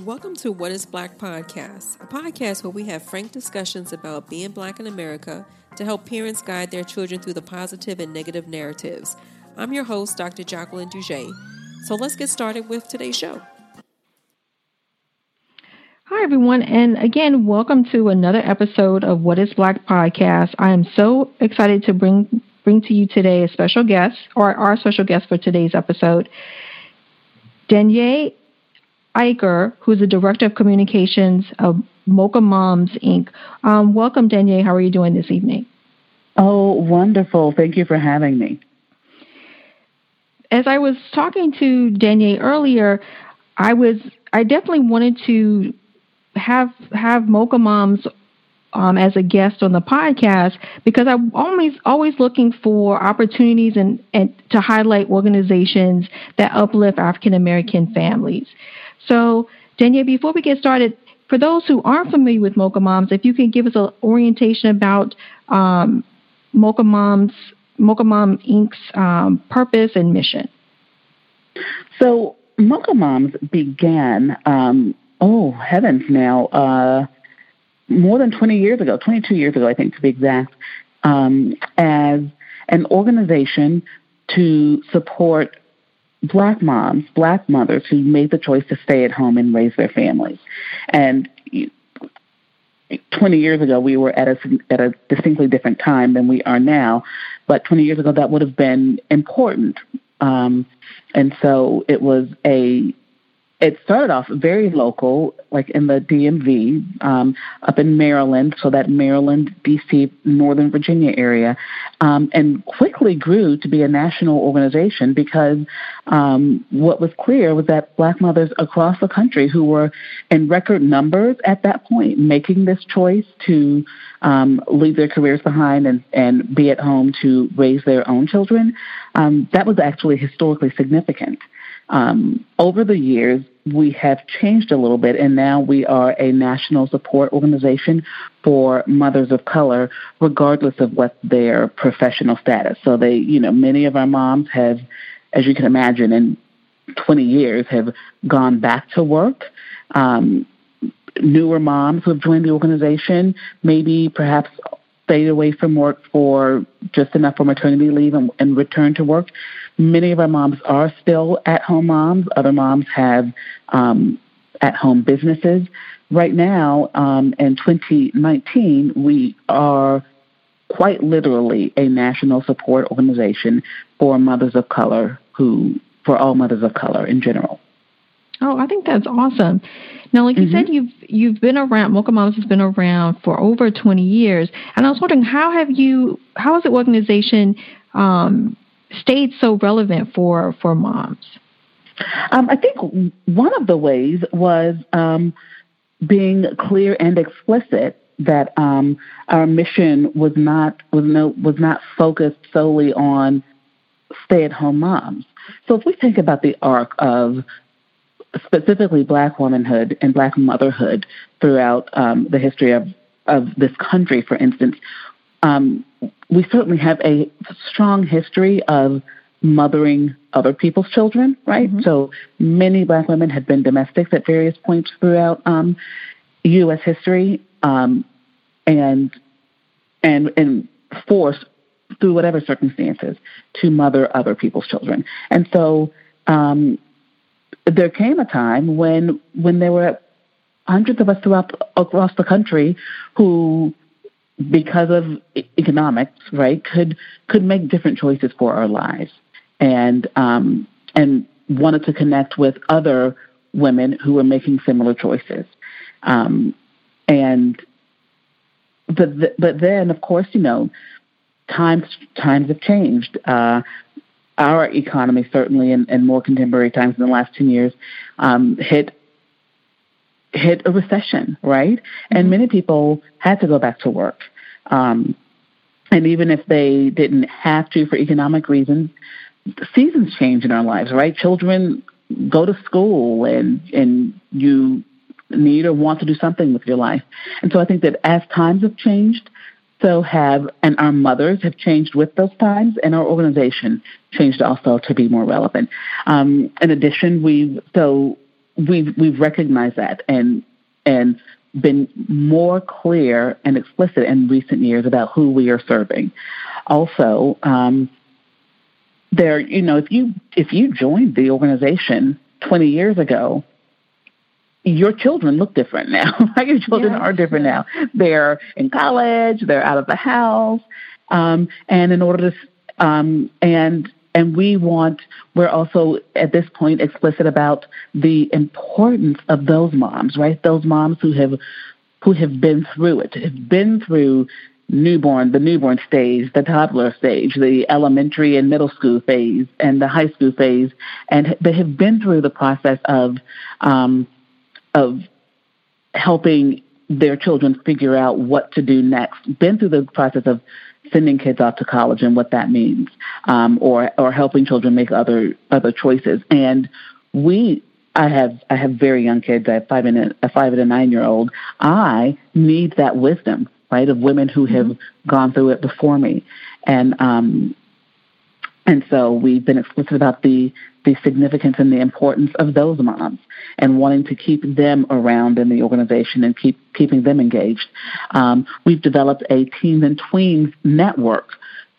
Welcome to What is Black Podcast, a podcast where we have frank discussions about being black in America to help parents guide their children through the positive and negative narratives. I'm your host, Dr. Jacqueline Duget. So let's get started with today's show. Hi, everyone. And again, welcome to another episode of What is Black Podcast. I am so excited to bring bring to you today a special guest, or our special guest for today's episode, Danae Aicher, who's the Director of Communications of Mocha Moms, Inc. Um, welcome, Danae. How are you doing this evening? Oh, wonderful. Thank you for having me. As I was talking to Danae earlier, I was I definitely wanted to have have Mocha Moms um, as a guest on the podcast because I'm always always looking for opportunities and, and to highlight organizations that uplift African American families. So, Danae, before we get started, for those who aren't familiar with Mocha Moms, if you can give us an orientation about um, Mocha Moms, Mocha Mom Inc.'s um, purpose and mission. So, Mocha Moms began, um, oh heavens, now uh, more than 20 years ago, 22 years ago, I think to be exact, um, as an organization to support black moms, black mothers who made the choice to stay at home and raise their families. And 20 years ago, we were at a, at a distinctly different time than we are now. But 20 years ago, that would have been important. Um, and so it was a it started off very local, like in the DMV, um, up in Maryland, so that Maryland, DC, Northern Virginia area, um, and quickly grew to be a national organization because um, what was clear was that black mothers across the country who were in record numbers at that point making this choice to um, leave their careers behind and, and be at home to raise their own children, um, that was actually historically significant. Um, over the years, we have changed a little bit, and now we are a national support organization for mothers of color, regardless of what their professional status. So they, you know, many of our moms have, as you can imagine, in 20 years, have gone back to work. Um, newer moms who have joined the organization, maybe perhaps stayed away from work for just enough for maternity leave and, and return to work. Many of our moms are still at home moms. Other moms have um, at home businesses. Right now, um, in 2019, we are quite literally a national support organization for mothers of color who, for all mothers of color in general. Oh, I think that's awesome. Now, like you mm-hmm. said, you've you've been around. Mocha Moms has been around for over 20 years, and I was wondering how have you, how has the organization um, stayed so relevant for for moms? Um, I think one of the ways was um, being clear and explicit that um, our mission was not was no was not focused solely on stay at home moms. So if we think about the arc of specifically black womanhood and black motherhood throughout um, the history of, of this country, for instance, um, we certainly have a strong history of mothering other people's children, right? Mm-hmm. So many black women have been domestics at various points throughout um, U.S. history, um, and and and forced through whatever circumstances to mother other people's children. And so um, there came a time when when there were hundreds of us throughout across the country who because of economics, right, could could make different choices for our lives, and um, and wanted to connect with other women who were making similar choices, um, and but but then of course you know times times have changed. Uh, our economy certainly in, in, more contemporary times in the last 10 years um, hit hit a recession, right? And mm-hmm. many people had to go back to work. Um, and even if they didn't have to for economic reasons, seasons change in our lives, right? Children go to school and and you need or want to do something with your life. And so I think that as times have changed, so have and our mothers have changed with those times and our organization changed also to be more relevant. Um, in addition, we've so we've we've recognized that and and been more clear and explicit in recent years about who we are serving. Also, um, there, you know, if you if you joined the organization 20 years ago, your children look different now. your children are different now. They're in college. They're out of the house, um, and in order to um, and and we want we're also at this point explicit about the importance of those moms, right? Those moms who have who have been through it, have been through newborn, the newborn stage, the toddler stage, the elementary and middle school phase, and the high school phase, and they have been through the process of um, of helping their children figure out what to do next. Been through the process of sending kids off to college and what that means, um, or or helping children make other other choices. And we, I have I have very young kids. I have five and a, a five and a nine year old. I need that wisdom, right, of women who have mm-hmm. gone through it before me, and um, and so we've been explicit about the the significance and the importance of those moms and wanting to keep them around in the organization and keep keeping them engaged. Um, we've developed a teens and tweens network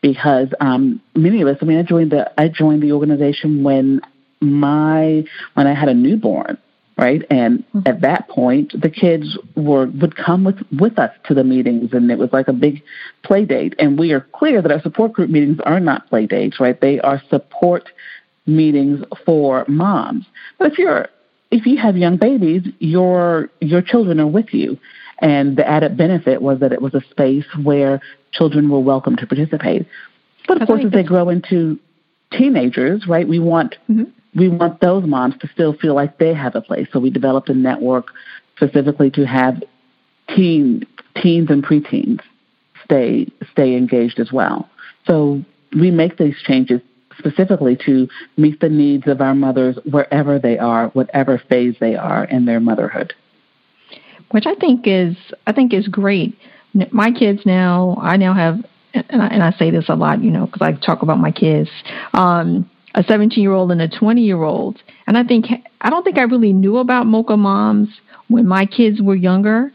because um, many of us. I mean, I joined the I joined the organization when my when I had a newborn, right? And mm-hmm. at that point, the kids were would come with with us to the meetings, and it was like a big play date. And we are clear that our support group meetings are not play dates, right? They are support meetings for moms. But if you're if you have young babies, your your children are with you. And the added benefit was that it was a space where children were welcome to participate. But of course, as they grow into teenagers, right, we want mm-hmm. We want those moms to still feel like they have a place. So we developed a network specifically to have teen teens and preteens stay stay engaged as well. So we make these changes specifically to meet the needs of our mothers wherever they are, whatever phase they are in their motherhood. Which I think is I think is great. My kids now, I now have, and I, and I say this a lot, you know, because I talk about my kids. Um, a 17 year old and a 20 year old. And I think, I don't think I really knew about Mocha Moms when my kids were younger.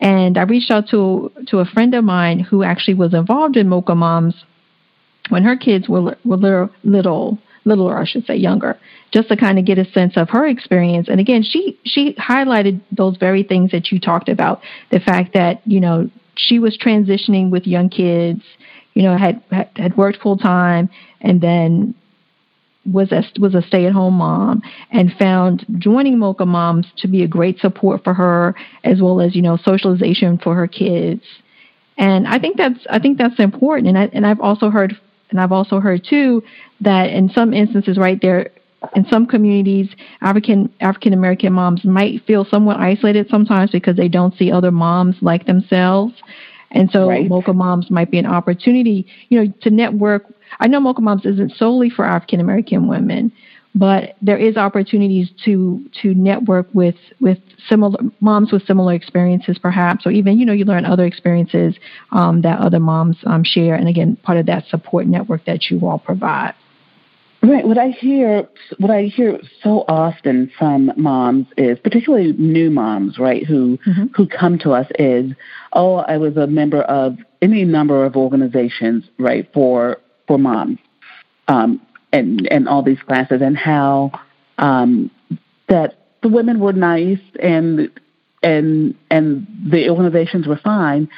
And I reached out to to a friend of mine who actually was involved in Mocha Moms when her kids were were little, little littler, I should say, younger, just to kind of get a sense of her experience. And again, she she highlighted those very things that you talked about, the fact that you know she was transitioning with young kids, you know, had had, had worked full time, and then was a was a stay at home mom and found joining Mocha Moms to be a great support for her as well as you know socialization for her kids. And I think that's I think that's important. And I and I've also heard and I've also heard too that in some instances, right there, in some communities, African African American moms might feel somewhat isolated sometimes because they don't see other moms like themselves. And so right. Mocha Moms might be an opportunity, you know, to network. I know Mocha Moms isn't solely for African American women, but there is opportunities to to network with with similar moms with similar experiences perhaps or even you know you learn other experiences um, that other moms um, share and again part of that support network that you all provide Right. What I hear, what I hear so often from moms is, particularly new moms, right, who mm-hmm. who come to us is, oh, I was a member of any number of organizations, right, for for moms, um, and and all these classes and how um, that the women were nice and and and the organizations were fine,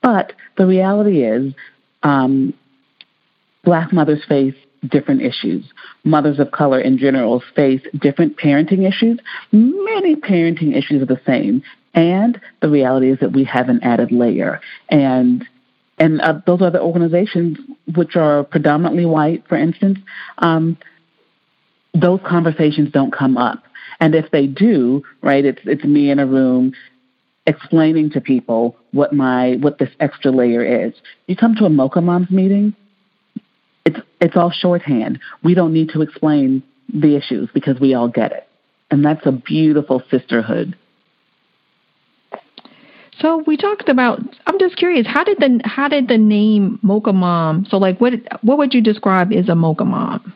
but the reality is, um, black mothers face different issues. Mothers of color in general face different parenting issues. Many parenting issues are the same, and the reality is that we have an added layer and and uh, those other organizations, which are predominantly white, for instance, um, those conversations don't come up. And if they do, right, it's it's me in a room explaining to people what my what this extra layer is. You come to a Mocha Moms meeting, it's all shorthand. We don't need to explain the issues because we all get it. And that's a beautiful sisterhood so we talked about. I'm just curious. How did the how did the name Mocha Mom? So like, what what would you describe as a Mocha Mom?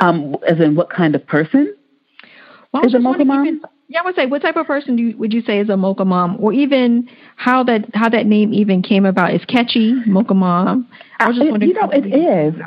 Um, as in what kind of person? Well, is a mocha mom? Even, yeah, I would say, what type of person do you, would you say is a mocha mom, or even how that how that name even came about? Is catchy mocha mom? I was just wondering. You know, it is.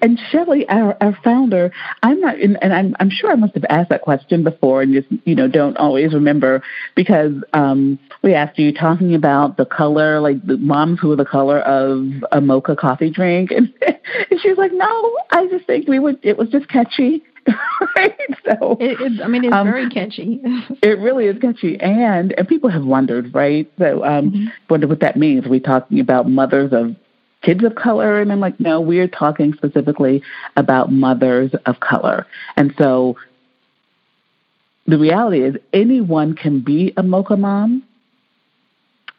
And Cheli, our, our founder, I'm not, and, and I'm, I'm sure I must have asked that question before, and just you know don't always remember because um, we asked you talking about the color, like the moms who are the color of a mocha coffee drink, and, and she was like, no, I just think we would. It was just catchy. right? So it, it, I mean, it's um, very catchy. it really is catchy, and and people have wondered, right? So um, mm-hmm. wonder what that means. Are we talking about mothers of kids of color? And I'm like, no, we're talking specifically about mothers of color. And so the reality is anyone can be a mocha mom.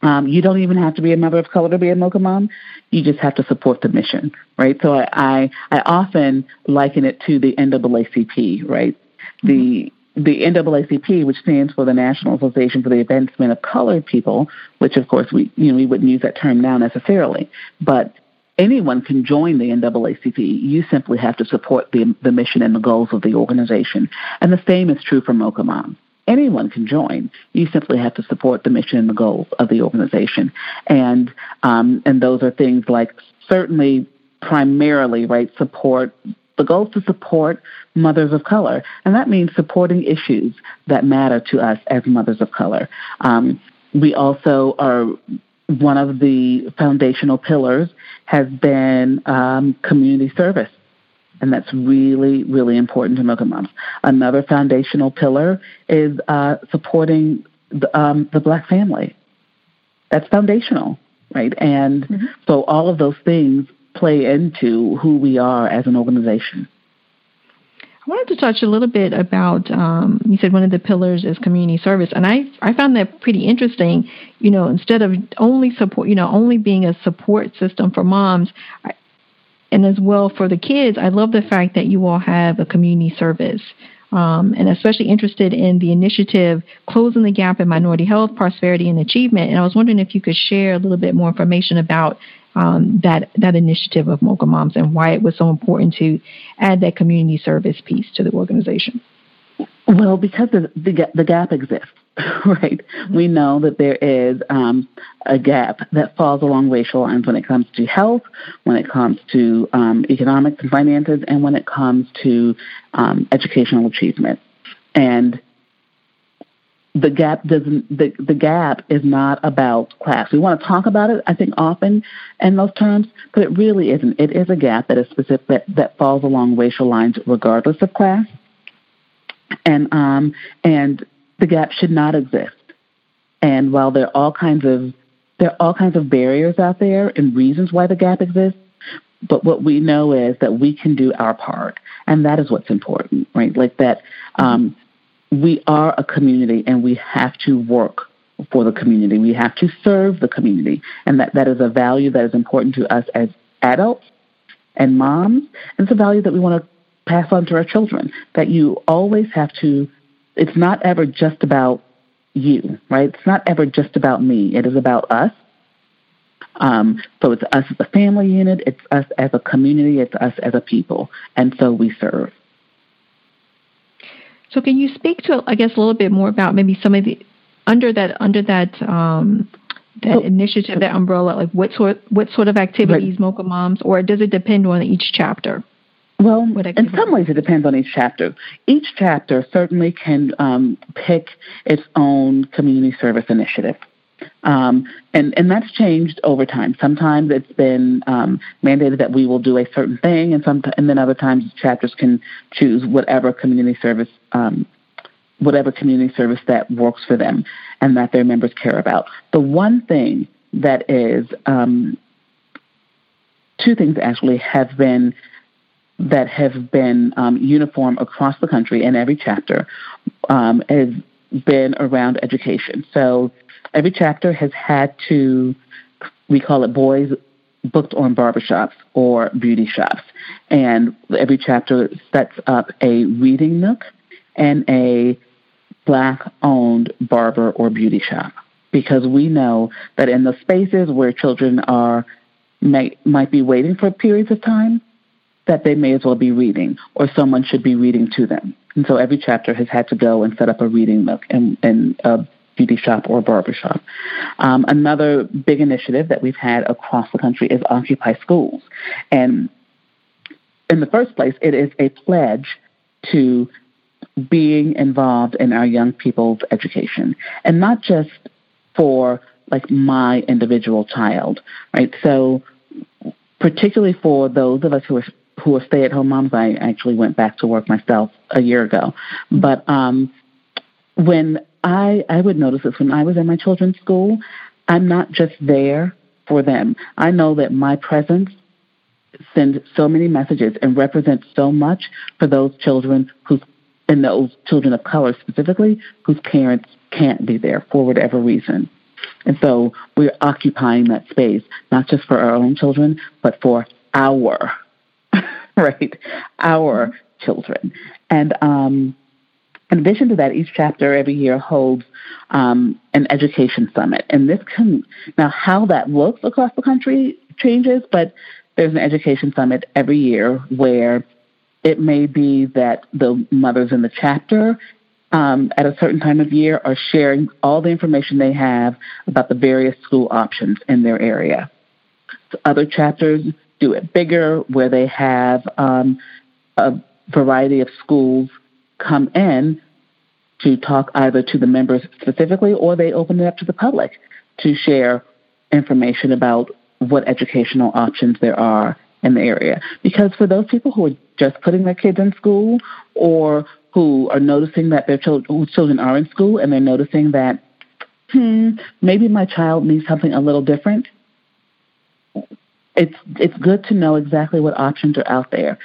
Um, you don't even have to be a mother of color to be a mocha mom. You just have to support the mission, right? So I, I, I often liken it to the NAACP, right? The the NAACP, which stands for the National Association for the Advancement of Colored People, which of course we you know we wouldn't use that term now necessarily, but anyone can join the NAACP. You simply have to support the the mission and the goals of the organization, and the same is true for Mocha Mom. Anyone can join. You simply have to support the mission and the goals of the organization, and um, and those are things like certainly primarily right support the goal is to support mothers of color, and that means supporting issues that matter to us as mothers of color. Um, we also are one of the foundational pillars has been um, community service. And that's really, really important to Mocha Moms. Another foundational pillar is uh, supporting the, um, the black family. That's foundational, right? And mm-hmm. so all of those things play into who we are as an organization. I wanted to touch a little bit about um, you said one of the pillars is community service, and I I found that pretty interesting. You know, instead of only support, you know, only being a support system for moms, I, and as well for the kids, I love the fact that you all have a community service. Um, and especially interested in the initiative Closing the Gap in Minority Health, Prosperity, and Achievement. And I was wondering if you could share a little bit more information about um, that that initiative of Mocha Moms and why it was so important to add that community service piece to the organization. Well, because the the, the gap exists, right? We know that there is um, a gap that falls along racial lines when it comes to health, when it comes to um, economics and finances, and when it comes to um, educational achievement. And the gap doesn't the, the gap is not about class. We want to talk about it, I think, often in those terms, but it really isn't. It is a gap that is specific that, that falls along racial lines regardless of class. And um and the gap should not exist. And while there are all kinds of there are all kinds of barriers out there and reasons why the gap exists, but what we know is that we can do our part, and that is what's important, right? Like that um, we are a community and we have to work for the community. We have to serve the community. And that, that is a value that is important to us as adults and moms. And it's a value that we want to pass on to our children that you always have to, it's not ever just about you, right? It's not ever just about me. It is about us. Um, so it's us as a family unit, it's us as a community, it's us as a people. And so we serve. So can you speak to, I guess, a little bit more about maybe some of the under that under that um, that oh, initiative, that umbrella, like what sort what sort of activities right. Mocha Moms, or does it depend on each chapter? Well, in some ways, it depends on each chapter. Each chapter certainly can um, pick its own community service initiative. Um, and, and that's changed over time. Sometimes it's been um, mandated that we will do a certain thing, and some, and then other times chapters can choose whatever community service, um, whatever community service that works for them, and that their members care about. The one thing that is, um, two things actually have been that have been um, uniform across the country in every chapter um, has been around education. So every chapter has had to, we call it boys booked on barbershops or beauty shops. And every chapter sets up a reading nook and a black owned barber or beauty shop. Because we know that in the spaces where children are may, might be waiting for periods of time, that they may as well be reading or someone should be reading to them. And so every chapter has had to go and set up a reading nook in, in a beauty shop or barber shop. Um, another big initiative that we've had across the country is Occupy Schools. And in the first place, it is a pledge to being involved in our young people's education and not just for like my individual child, right? So particularly for those of us who are who are stay at home moms, I actually went back to work myself a year ago. But um when I I would notice this when I was in my children's school, I'm not just there for them. I know that my presence sends so many messages and represents so much for those children whose and those children of color specifically whose parents can't be there for whatever reason. And so we're occupying that space, not just for our own children, but for our, right, our children. And um, in addition to that, each chapter every year holds um, an education summit. And this can, now how that looks across the country changes, but there's an education summit every year where it may be that the mothers in the chapter um, at a certain time of year are sharing all the information they have about the various school options in their area. So other chapters do it bigger, where they have um, a variety of schools come in to talk either to the members specifically or they open it up to the public to share information about what educational options there are in the area. Because for those people who are just putting their kids in school or who are noticing that their children, children are in school and they're noticing that, hmm, maybe my child needs something a little different. It's it's good to know exactly what options are out there.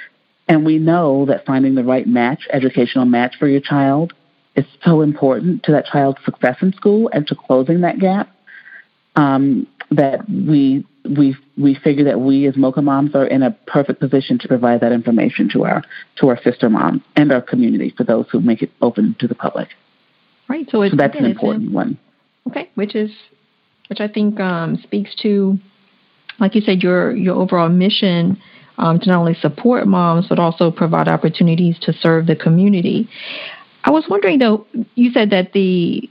And we know that finding the right match, educational match for your child is so important to that child's success in school and to closing that gap. Um, that we we we figure that we as Mocha moms are in a perfect position to provide that information to our to our sister moms and our community for those who make it open to the public. Right. So, so that's an important one. Okay, which is which I think um, speaks to, like you said, your your overall mission um, to not only support moms but also provide opportunities to serve the community. I was wondering though, you said that the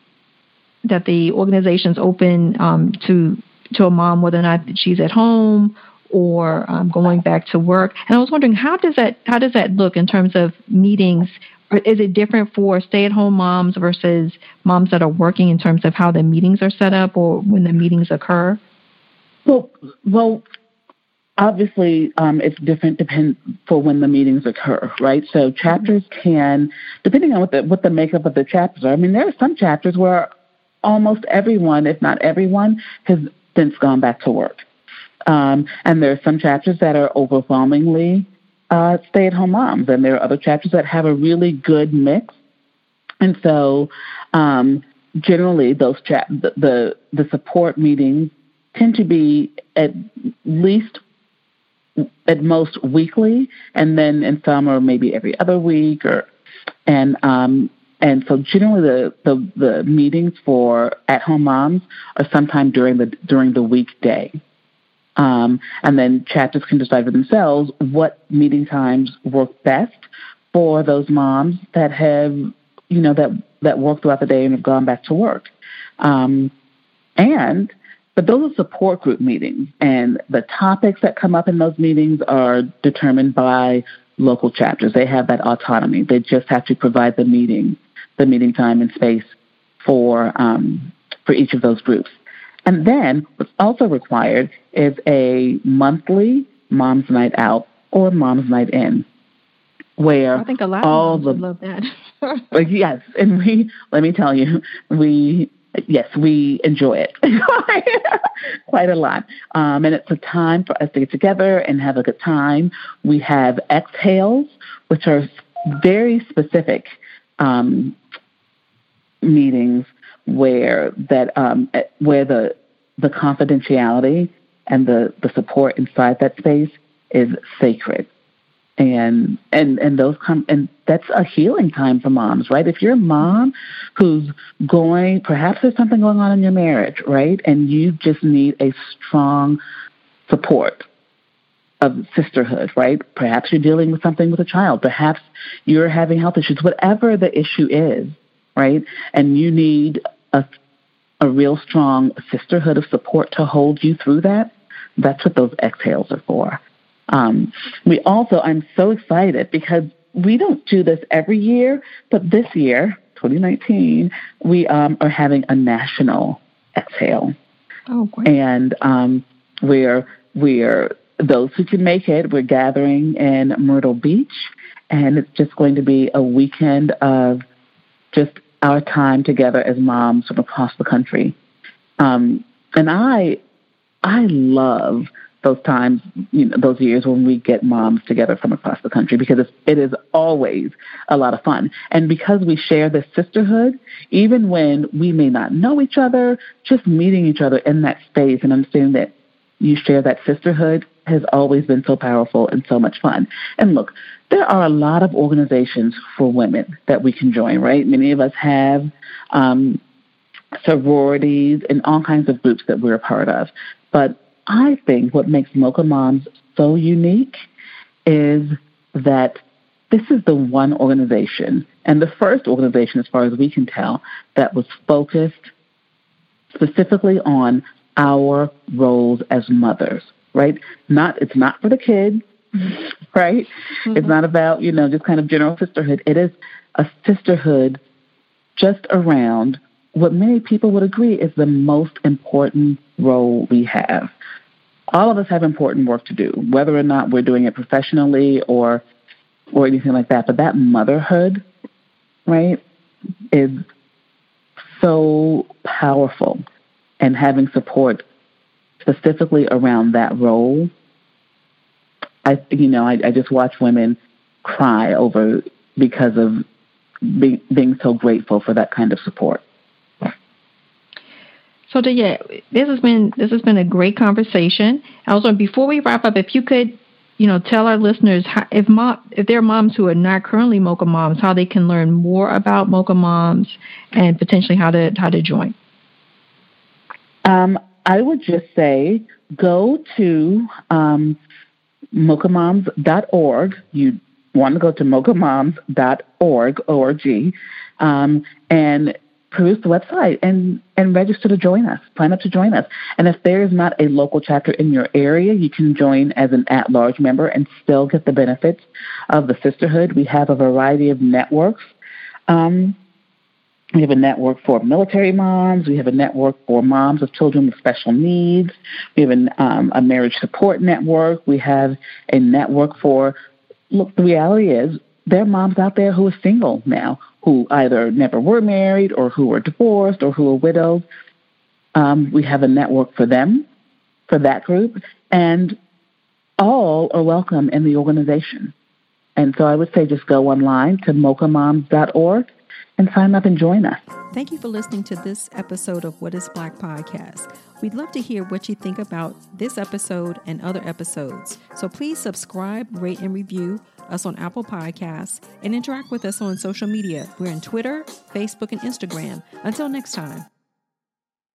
that the organization's open um, to to a mom whether or not she's at home or um, going back to work. And I was wondering how does that how does that look in terms of meetings? Is it different for stay-at-home moms versus moms that are working in terms of how the meetings are set up or when the meetings occur? Well, well, obviously um, it's different depend for when the meetings occur, right? So chapters can, depending on what the what the makeup of the chapters are. I mean, there are some chapters where almost everyone, if not everyone, has since gone back to work. Um, and there are some chapters that are overwhelmingly uh, stay at home moms, and there are other chapters that have a really good mix. And so, um, generally, those cha- the, the, the support meetings tend to be at least at most weekly, and then in some or maybe every other week, or and um, and so generally the, the, the meetings for at home moms are sometime during the during the weekday. Um, and then chapters can decide for themselves what meeting times work best for those moms that have, you know, that that work throughout the day and have gone back to work. Um, and but those are support group meetings, and the topics that come up in those meetings are determined by local chapters. They have that autonomy. They just have to provide the meeting the meeting time and space for um, for each of those groups. And then what's also required is a monthly mom's night out or mom's night in, where I think a lot all of the love that. yes, and we let me tell you, we yes we enjoy it quite a lot, um, and it's a time for us to get together and have a good time. We have exhales, which are very specific um, meetings where that um, where the the confidentiality and the, the support inside that space is sacred and and and those come and that's a healing time for moms right if you're a mom who's going perhaps there's something going on in your marriage right and you just need a strong support of sisterhood, right? Perhaps you're dealing with something with a child. Perhaps you're having health issues. Whatever the issue is, right? And you need a a real strong sisterhood of support to hold you through that. That's what those exhales are for. Um, we also, I'm so excited because we don't do this every year, but this year, 2019, we um, are having a national exhale. Oh, great. And um, we're, we're, those who can make it, we're gathering in Myrtle Beach, and it's just going to be a weekend of just our time together as moms from across the country. Um, and I, I love those times, you know, those years when we get moms together from across the country because it's, it is always a lot of fun. And because we share this sisterhood, even when we may not know each other, just meeting each other in that space and understanding that you share that sisterhood has always been so powerful and so much fun. And look, there are a lot of organizations for women that we can join, right? Many of us have um, sororities and all kinds of groups that we're a part of. But I think what makes Mocha Moms so unique is that this is the one organization, and the first organization, as far as we can tell, that was focused specifically on our roles as mothers, right? Not it's not for the kids, right? Mm-hmm. It's not about, you know, just kind of general sisterhood. It is a sisterhood just around what many people would agree is the most important role we have. All of us have important work to do, whether or not we're doing it professionally or or anything like that. But that motherhood, right, is so powerful and having support specifically around that role I, you know, I, I just watch women cry over because of be, being so grateful for that kind of support. So, yeah, this has been this has been a great conversation. Also, before we wrap up, if you could, you know, tell our listeners how, if mom if there are moms who are not currently Mocha moms, how they can learn more about Mocha moms and potentially how to how to join. Um, I would just say go to um, mochamoms.org. You want to go to mochamoms.org, O-R-G, um, and peruse the website and, and register to join us, sign up to join us. And if there is not a local chapter in your area, you can join as an at large member and still get the benefits of the sisterhood. We have a variety of networks. Um, we have a network for military moms. We have a network for moms of children with special needs. We have an, um, a marriage support network. We have a network for, look, the reality is there are moms out there who are single now, who either never were married or who are divorced or who are widowed. Um, we have a network for them, for that group, and all are welcome in the organization. And so I would say just go online to mochamoms.org and sign up and join us. Thank you for listening to this episode of What is Black podcast. We'd love to hear what you think about this episode and other episodes. So please subscribe, rate, and review us on Apple Podcasts and interact with us on social media. We're on Twitter, Facebook, and Instagram. Until next time.